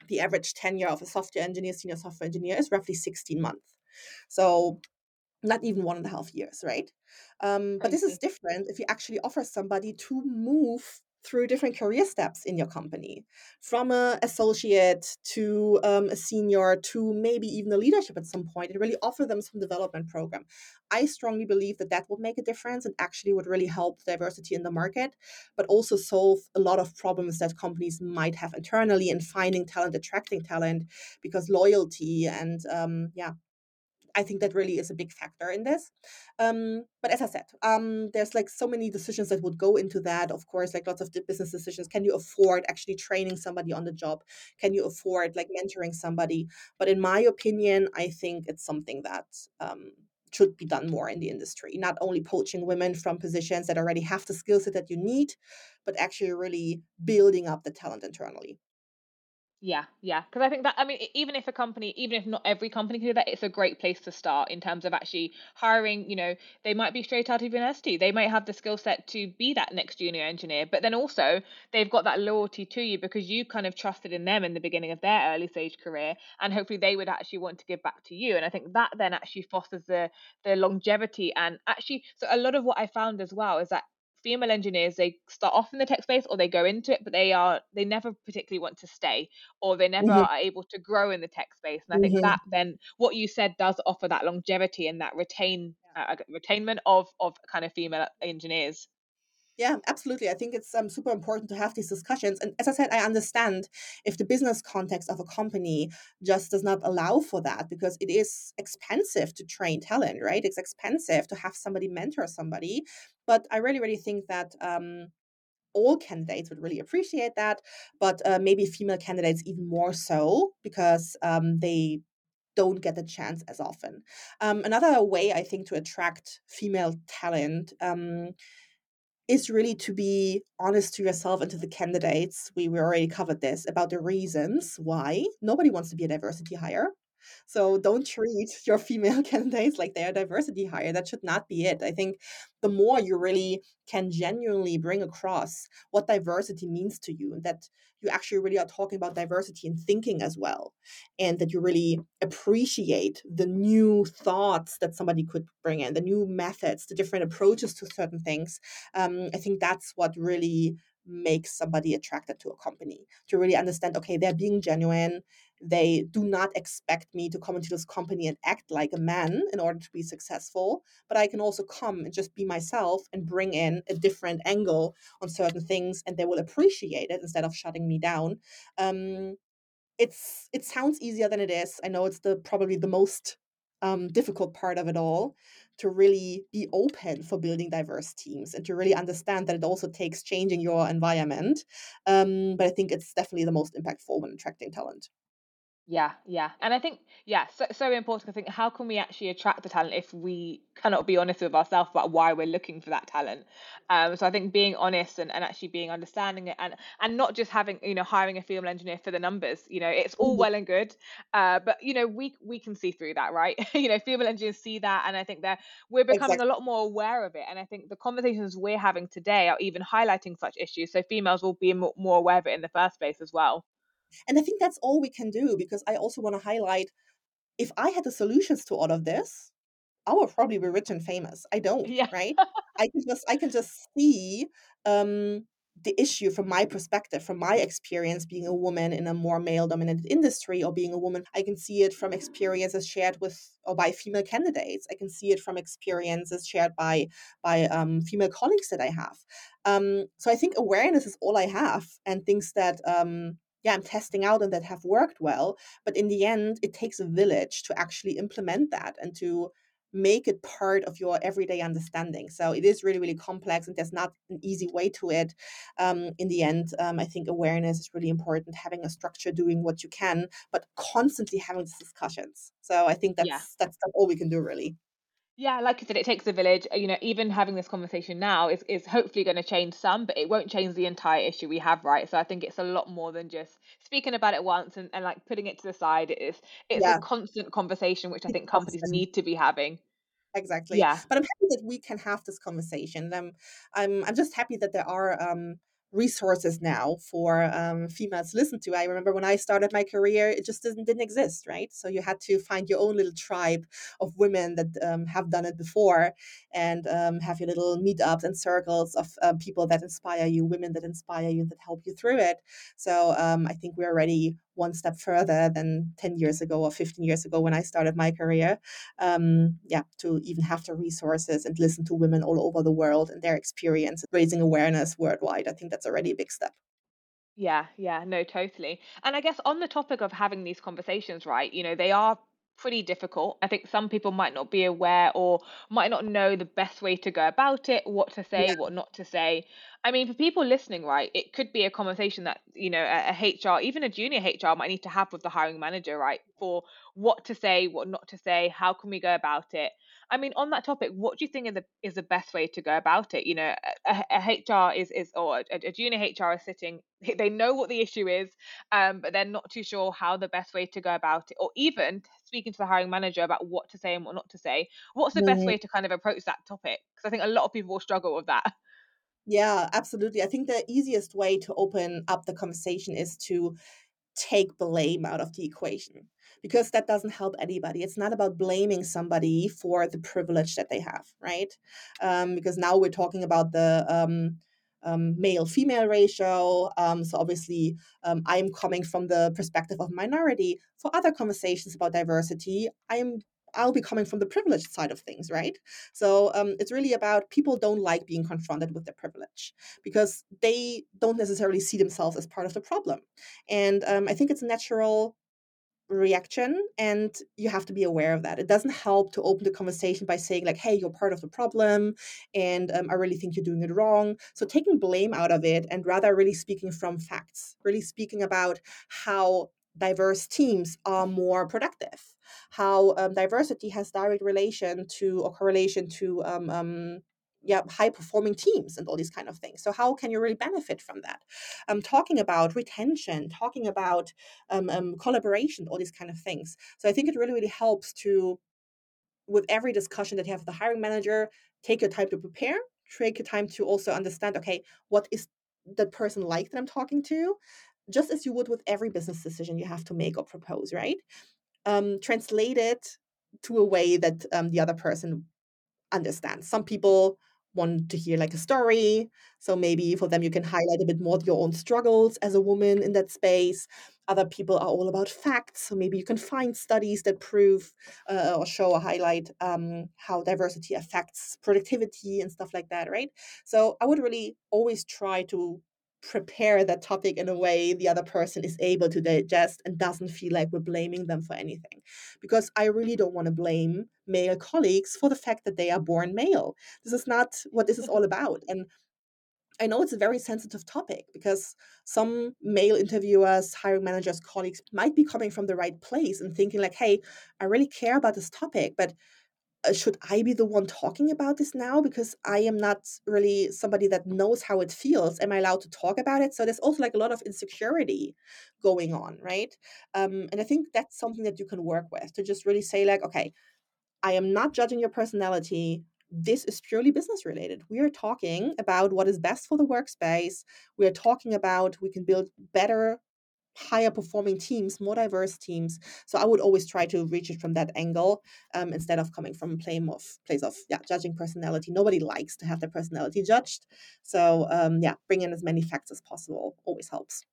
the average tenure of a software engineer, senior software engineer, is roughly 16 months. So not even one and a half years, right? Um, but this is different if you actually offer somebody to move through different career steps in your company from a associate to um, a senior to maybe even a leadership at some point and really offer them some development program. I strongly believe that that would make a difference and actually would really help diversity in the market but also solve a lot of problems that companies might have internally in finding talent attracting talent because loyalty and um, yeah I think that really is a big factor in this. Um, but as I said, um, there's like so many decisions that would go into that. Of course, like lots of business decisions. Can you afford actually training somebody on the job? Can you afford like mentoring somebody? But in my opinion, I think it's something that um, should be done more in the industry. Not only poaching women from positions that already have the skill set that you need, but actually really building up the talent internally. Yeah, yeah. Because I think that, I mean, even if a company, even if not every company can do that, it's a great place to start in terms of actually hiring. You know, they might be straight out of university. They might have the skill set to be that next junior engineer, but then also they've got that loyalty to you because you kind of trusted in them in the beginning of their early stage career. And hopefully they would actually want to give back to you. And I think that then actually fosters the, the longevity. And actually, so a lot of what I found as well is that female engineers they start off in the tech space or they go into it but they are they never particularly want to stay or they never mm-hmm. are able to grow in the tech space and i think mm-hmm. that then what you said does offer that longevity and that retain uh, retainment of of kind of female engineers yeah, absolutely. I think it's um, super important to have these discussions. And as I said, I understand if the business context of a company just does not allow for that because it is expensive to train talent, right? It's expensive to have somebody mentor somebody. But I really, really think that um, all candidates would really appreciate that, but uh, maybe female candidates even more so because um, they don't get the chance as often. Um, another way I think to attract female talent um, is really to be honest to yourself and to the candidates. We, we already covered this about the reasons why nobody wants to be a diversity hire. So don't treat [laughs] your female [laughs] candidates like they are diversity hire. That should not be it. I think the more you really can genuinely bring across what diversity means to you, that you actually really are talking about diversity in thinking as well, and that you really appreciate the new thoughts that somebody could bring in, the new methods, the different approaches to certain things. Um, I think that's what really makes somebody attracted to a company to really understand okay they're being genuine they do not expect me to come into this company and act like a man in order to be successful but i can also come and just be myself and bring in a different angle on certain things and they will appreciate it instead of shutting me down um, it's it sounds easier than it is i know it's the probably the most um, difficult part of it all to really be open for building diverse teams and to really understand that it also takes changing your environment. Um, but I think it's definitely the most impactful when attracting talent. Yeah, yeah. And I think, yeah, so, so important. I think, how can we actually attract the talent if we cannot be honest with ourselves about why we're looking for that talent? Um, so I think being honest and, and actually being understanding it and, and not just having, you know, hiring a female engineer for the numbers, you know, it's all mm-hmm. well and good. Uh, but, you know, we, we can see through that, right? [laughs] you know, female engineers see that. And I think that we're becoming exactly. a lot more aware of it. And I think the conversations we're having today are even highlighting such issues. So females will be more aware of it in the first place as well. And I think that's all we can do because I also want to highlight if I had the solutions to all of this, I would probably be rich and famous. I don't, yeah. right? I can just I can just see um the issue from my perspective, from my experience being a woman in a more male dominated industry or being a woman. I can see it from experiences shared with or by female candidates. I can see it from experiences shared by by um, female colleagues that I have. Um, so I think awareness is all I have and things that um, yeah, I'm testing out and that have worked well. But in the end, it takes a village to actually implement that and to make it part of your everyday understanding. So it is really, really complex and there's not an easy way to it. Um, in the end, um, I think awareness is really important, having a structure, doing what you can, but constantly having these discussions. So I think that's, yeah. that's, that's all we can do really. Yeah, like I said, it takes a village. You know, even having this conversation now is, is hopefully going to change some, but it won't change the entire issue we have, right? So I think it's a lot more than just speaking about it once and, and like putting it to the side. It is it's yeah. a constant conversation which I think companies need to be having. Exactly. Yeah. But I'm happy that we can have this conversation. I'm I'm I'm just happy that there are um resources now for um, females to listen to. I remember when I started my career, it just didn't, didn't exist, right? So you had to find your own little tribe of women that um, have done it before and um, have your little meetups and circles of uh, people that inspire you, women that inspire you, that help you through it. So um, I think we're already one step further than 10 years ago or 15 years ago when I started my career. Um, yeah, to even have the resources and listen to women all over the world and their experience, raising awareness worldwide. I think that's already a big step. Yeah, yeah, no, totally. And I guess on the topic of having these conversations, right, you know, they are pretty difficult. I think some people might not be aware or might not know the best way to go about it, what to say, yeah. what not to say. I mean, for people listening, right, it could be a conversation that, you know, a, a, HR, even a junior HR might need to have with the hiring manager, right, for what to say, what not to say, how can we go about it. I mean, on that topic, what do you think is the is the best way to go about it? You know, a, a HR is is or a, a, junior HR is sitting, [laughs] they know what the issue is, um, but they're not too sure how the best way to go about it, or even speaking to the hiring manager about what to say and what not to say. What's the best mm-hmm. way to kind of approach that topic? Because I think a lot of people will struggle with that. Yeah, absolutely. I think the easiest way to open up the conversation is to take blame out of the equation because that doesn't help anybody. It's not about blaming somebody for the privilege that they have, right? Um, because now we're talking about the um, um, male female ratio. Um, so obviously, um, I'm coming from the perspective of minority. For other conversations about diversity, I'm I'll be coming from the privileged side of things, right? So um, it's really about people don't like being confronted with their privilege because they don't necessarily see themselves as part of the problem. And um, I think it's a natural reaction and you have to be aware of that it doesn't help to open the conversation by saying like hey you're part of the problem and um, i really think you're doing it wrong so taking blame out of it and rather really speaking from facts really speaking about how diverse teams are more productive how um, diversity has direct relation to or correlation to um, um, yeah high performing teams and all these kind of things. So how can you really benefit from that? Um, talking about retention talking about um, um, collaboration all these kind of things. So i think it really really helps to with every discussion that you have with the hiring manager take your time to prepare take your time to also understand okay what is that person like that i'm talking to? Just as you would with every business decision you have to make or propose right um, translate it to a way that um, the other person understands some people want to hear like a story. So maybe for them, you can highlight a bit more your own struggles as a woman in that space. Other people are all about facts. So maybe you can find studies that prove uh, or show or highlight um, how diversity affects productivity and stuff like that, right? So I would really always try to prepare that topic in a way the other person is able to digest and doesn't feel like we're blaming them for anything. Because I really don't want to blame male colleagues for the fact that they are born male. This is not what this is all about. And I know it's a very sensitive topic because some male interviewers, hiring managers, colleagues might be coming from the right place and thinking, like, hey, I really care about this topic, but uh, should I be the one talking about this now? Because I am not really somebody that knows how it feels. Am I allowed to talk about it? So there's also like a lot of insecurity going on, right? Um, and I think that's something that you can work with to just really say, like, okay, I am not judging your personality. This is purely business related. We are talking about what is best for the workspace. We are talking about we can build better higher performing teams, more diverse teams. So I would always try to reach it from that angle um, instead of coming from a of place of yeah judging personality. Nobody likes to have their personality judged. So um, yeah, bring in as many facts as possible always helps.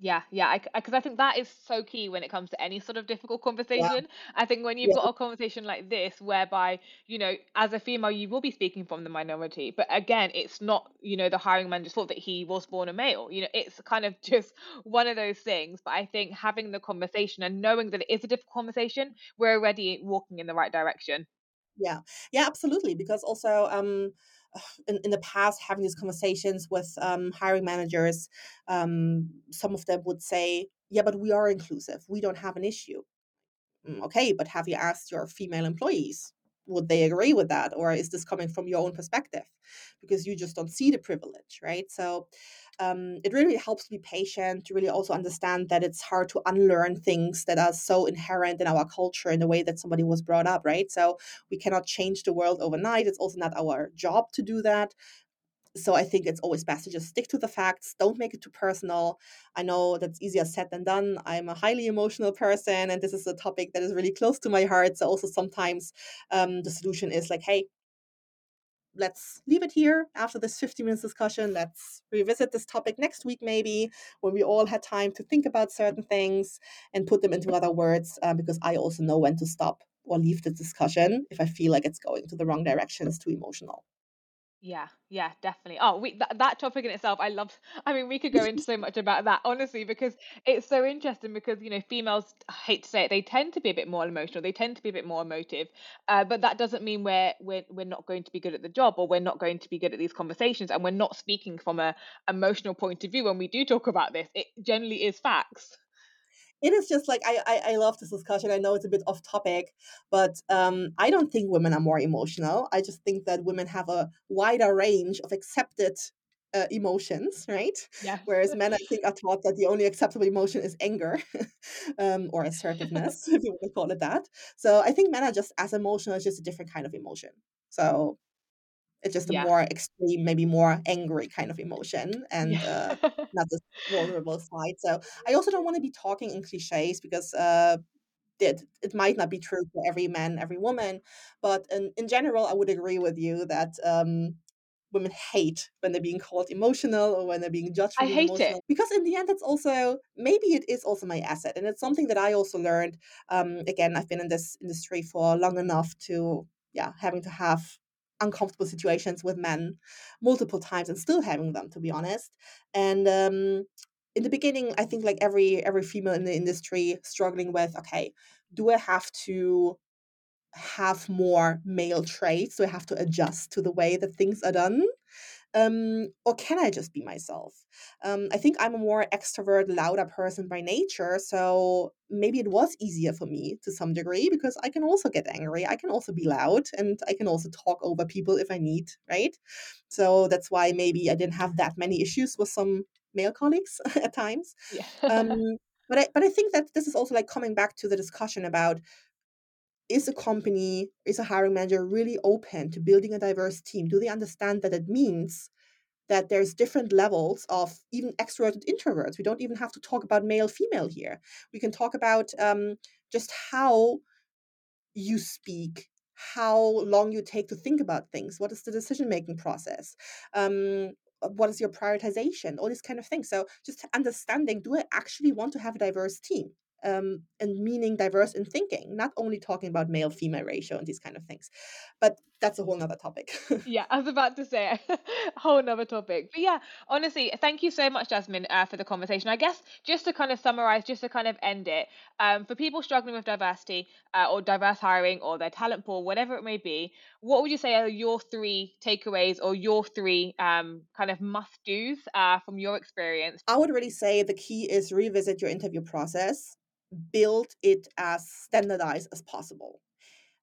Yeah, yeah, because I, I, think that is so key when it comes to any sort of difficult conversation. Yeah. I think when you've yeah. got a conversation like this, whereby you know, as a female, you will be speaking from the minority, but again, it's not you know the hiring manager's fault that he was born a male. You know, it's kind of [laughs] just one of those things. But I think having the conversation and knowing that it is a difficult conversation, we're already walking in the right direction. Yeah, yeah, absolutely. Because also, um, [sighs] in, in the past having these conversations with um, hiring managers um, some of them would say yeah but we are inclusive. We don't have an issue. Mm, okay but have you asked your female employees would they agree with that or is this coming from your own perspective? Because you just don't see the privilege right? So um, it really helps to be patient to really also understand that it's hard to unlearn things that are so inherent in our culture in the way that somebody was brought up right so we cannot change the world overnight it's also not our job to do that so I think it's always best to just stick to the facts. Don't make it too personal. I know that's easier said than done. I'm a highly emotional person, and this is a topic that is really close to my heart. So also sometimes um, the solution is like, hey, let's leave it here after this 50 minutes discussion. Let's revisit this topic next week, maybe when we all had time to think about certain things and put them into other words, uh, because I also know when to stop or leave the discussion if I feel like it's going to the wrong direction, it's too emotional. Yeah, yeah, definitely. Oh, we that, that topic in itself, I love. I mean, we could go into so much about that, honestly, because it's so interesting. Because you know, females, I hate to say it, they tend to be a bit more emotional. They tend to be a bit more emotive, uh, but that doesn't mean we're we're we're not going to be good at the job, or we're not going to be good at these conversations, and we're not speaking from a emotional point of view when we do talk about this. It generally is facts it is just like I, I, I love this discussion. I know it's a bit off topic, but um, I don't think women are more emotional. I just think that women have a wider range of accepted uh, emotions, right? Yeah. Whereas men, I think, are taught that the only acceptable emotion is anger [laughs] um, or assertiveness, [laughs] if you want to call it that. So I think men are just as emotional, it's just a different kind of emotion. So it's just a yeah. more extreme, maybe more angry kind of emotion and yeah. uh, [laughs] not the vulnerable side. So I also don't want to be talking in cliches because uh, it, it might not be true for every man, every woman. But in, in general, I would agree with you that um, women hate when they're being called emotional or when they're being judged for I being emotional. It. Because in the end, it's also maybe it is also my asset, and it's something that I also learned. Um, again, I've been in this industry for long enough to yeah having to have uncomfortable situations with men multiple times and still having them to be honest. And um in the beginning i think like every every female in the industry struggling with okay do i have to have more male traits? Do i have to adjust to the way that things are done Um, or can I just be myself? Um, I think I'm a more extrovert, louder person by nature. So maybe it was easier for me to some degree because I can also get angry. I can also be loud and I can also talk over people if I need, right? So that's why maybe I didn't have that many issues with some male colleagues [laughs] at times. Yeah. Um, [laughs] but I, but I think that this is also like coming back to the discussion about is a company, is a hiring manager really open to building a diverse team? Do they understand that it means that there's different levels of even extroverted introverts? We don't even have to talk about male female here. We can talk about um, just how you speak, how long you take to think about things, what is the decision making process, um, what is your prioritization, all these kind of things. So just understanding, do I actually want to have a diverse team? Um, and meaning diverse in thinking, not only talking about male female ratio and these kind of things. But that's a whole nother topic. yeah, I was [laughs] about to say a [laughs] whole nother topic. But yeah, honestly, thank you so much, Jasmin, uh, for the conversation. I guess just to kind of summarize, just to kind of end it, um, for people struggling with diversity uh, or diverse hiring or their talent pool, whatever it may be, what would you say are your three takeaways or your three um, kind of must dos uh, from your experience? I would really say the key is revisit your interview process build it as standardized as possible.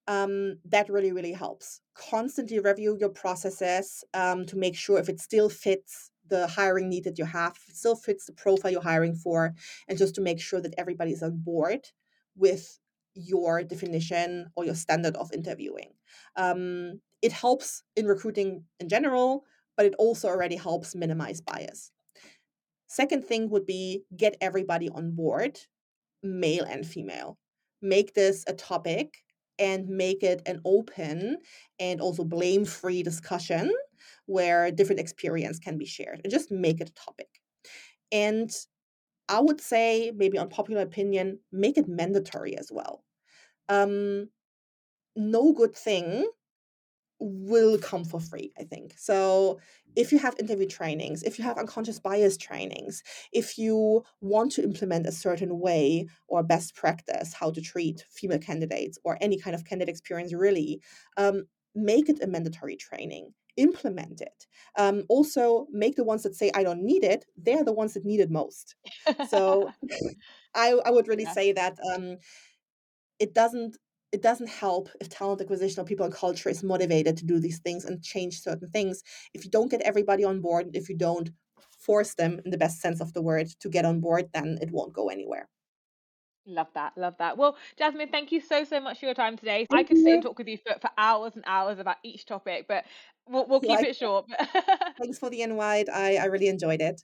Um, that really, really helps. Constantly review your processes um, to make sure if it still fits the hiring need that you have, still fits the profile you're hiring for, and just to make sure that everybody's on board with your definition or your standard of interviewing. Um, it helps in recruiting in general, but it also already helps minimize bias. Second thing would be get everybody on board male and female. Make this a topic and make it an open and also blame free discussion where different experience can be shared and just make it a topic. And I would say, maybe on popular opinion, make it mandatory as well. Um, no good thing will come for free, I think. So if you have interview trainings, if you have unconscious bias trainings, if you want to implement a certain way or best practice how to treat female candidates or any kind of candidate experience, really, um, make it a mandatory training. Implement it. Um, also, make the ones that say, I don't need it, they're the ones that need it most. So [laughs] I, I would really yeah. say that um, it doesn't it doesn't help if talent acquisition or people and culture is motivated to do these things and change certain things. If you don't get everybody on board, if you don't force them in the best sense of the word to get on board, then it won't go anywhere. Love that, love that. Well, Jasmin, thank you so so much for your time today. Thank I could you. sit and talk with you for, for hours and hours about each topic, but we'll, we'll keep like it short. [laughs] Thanks for the invite. I, I really enjoyed it.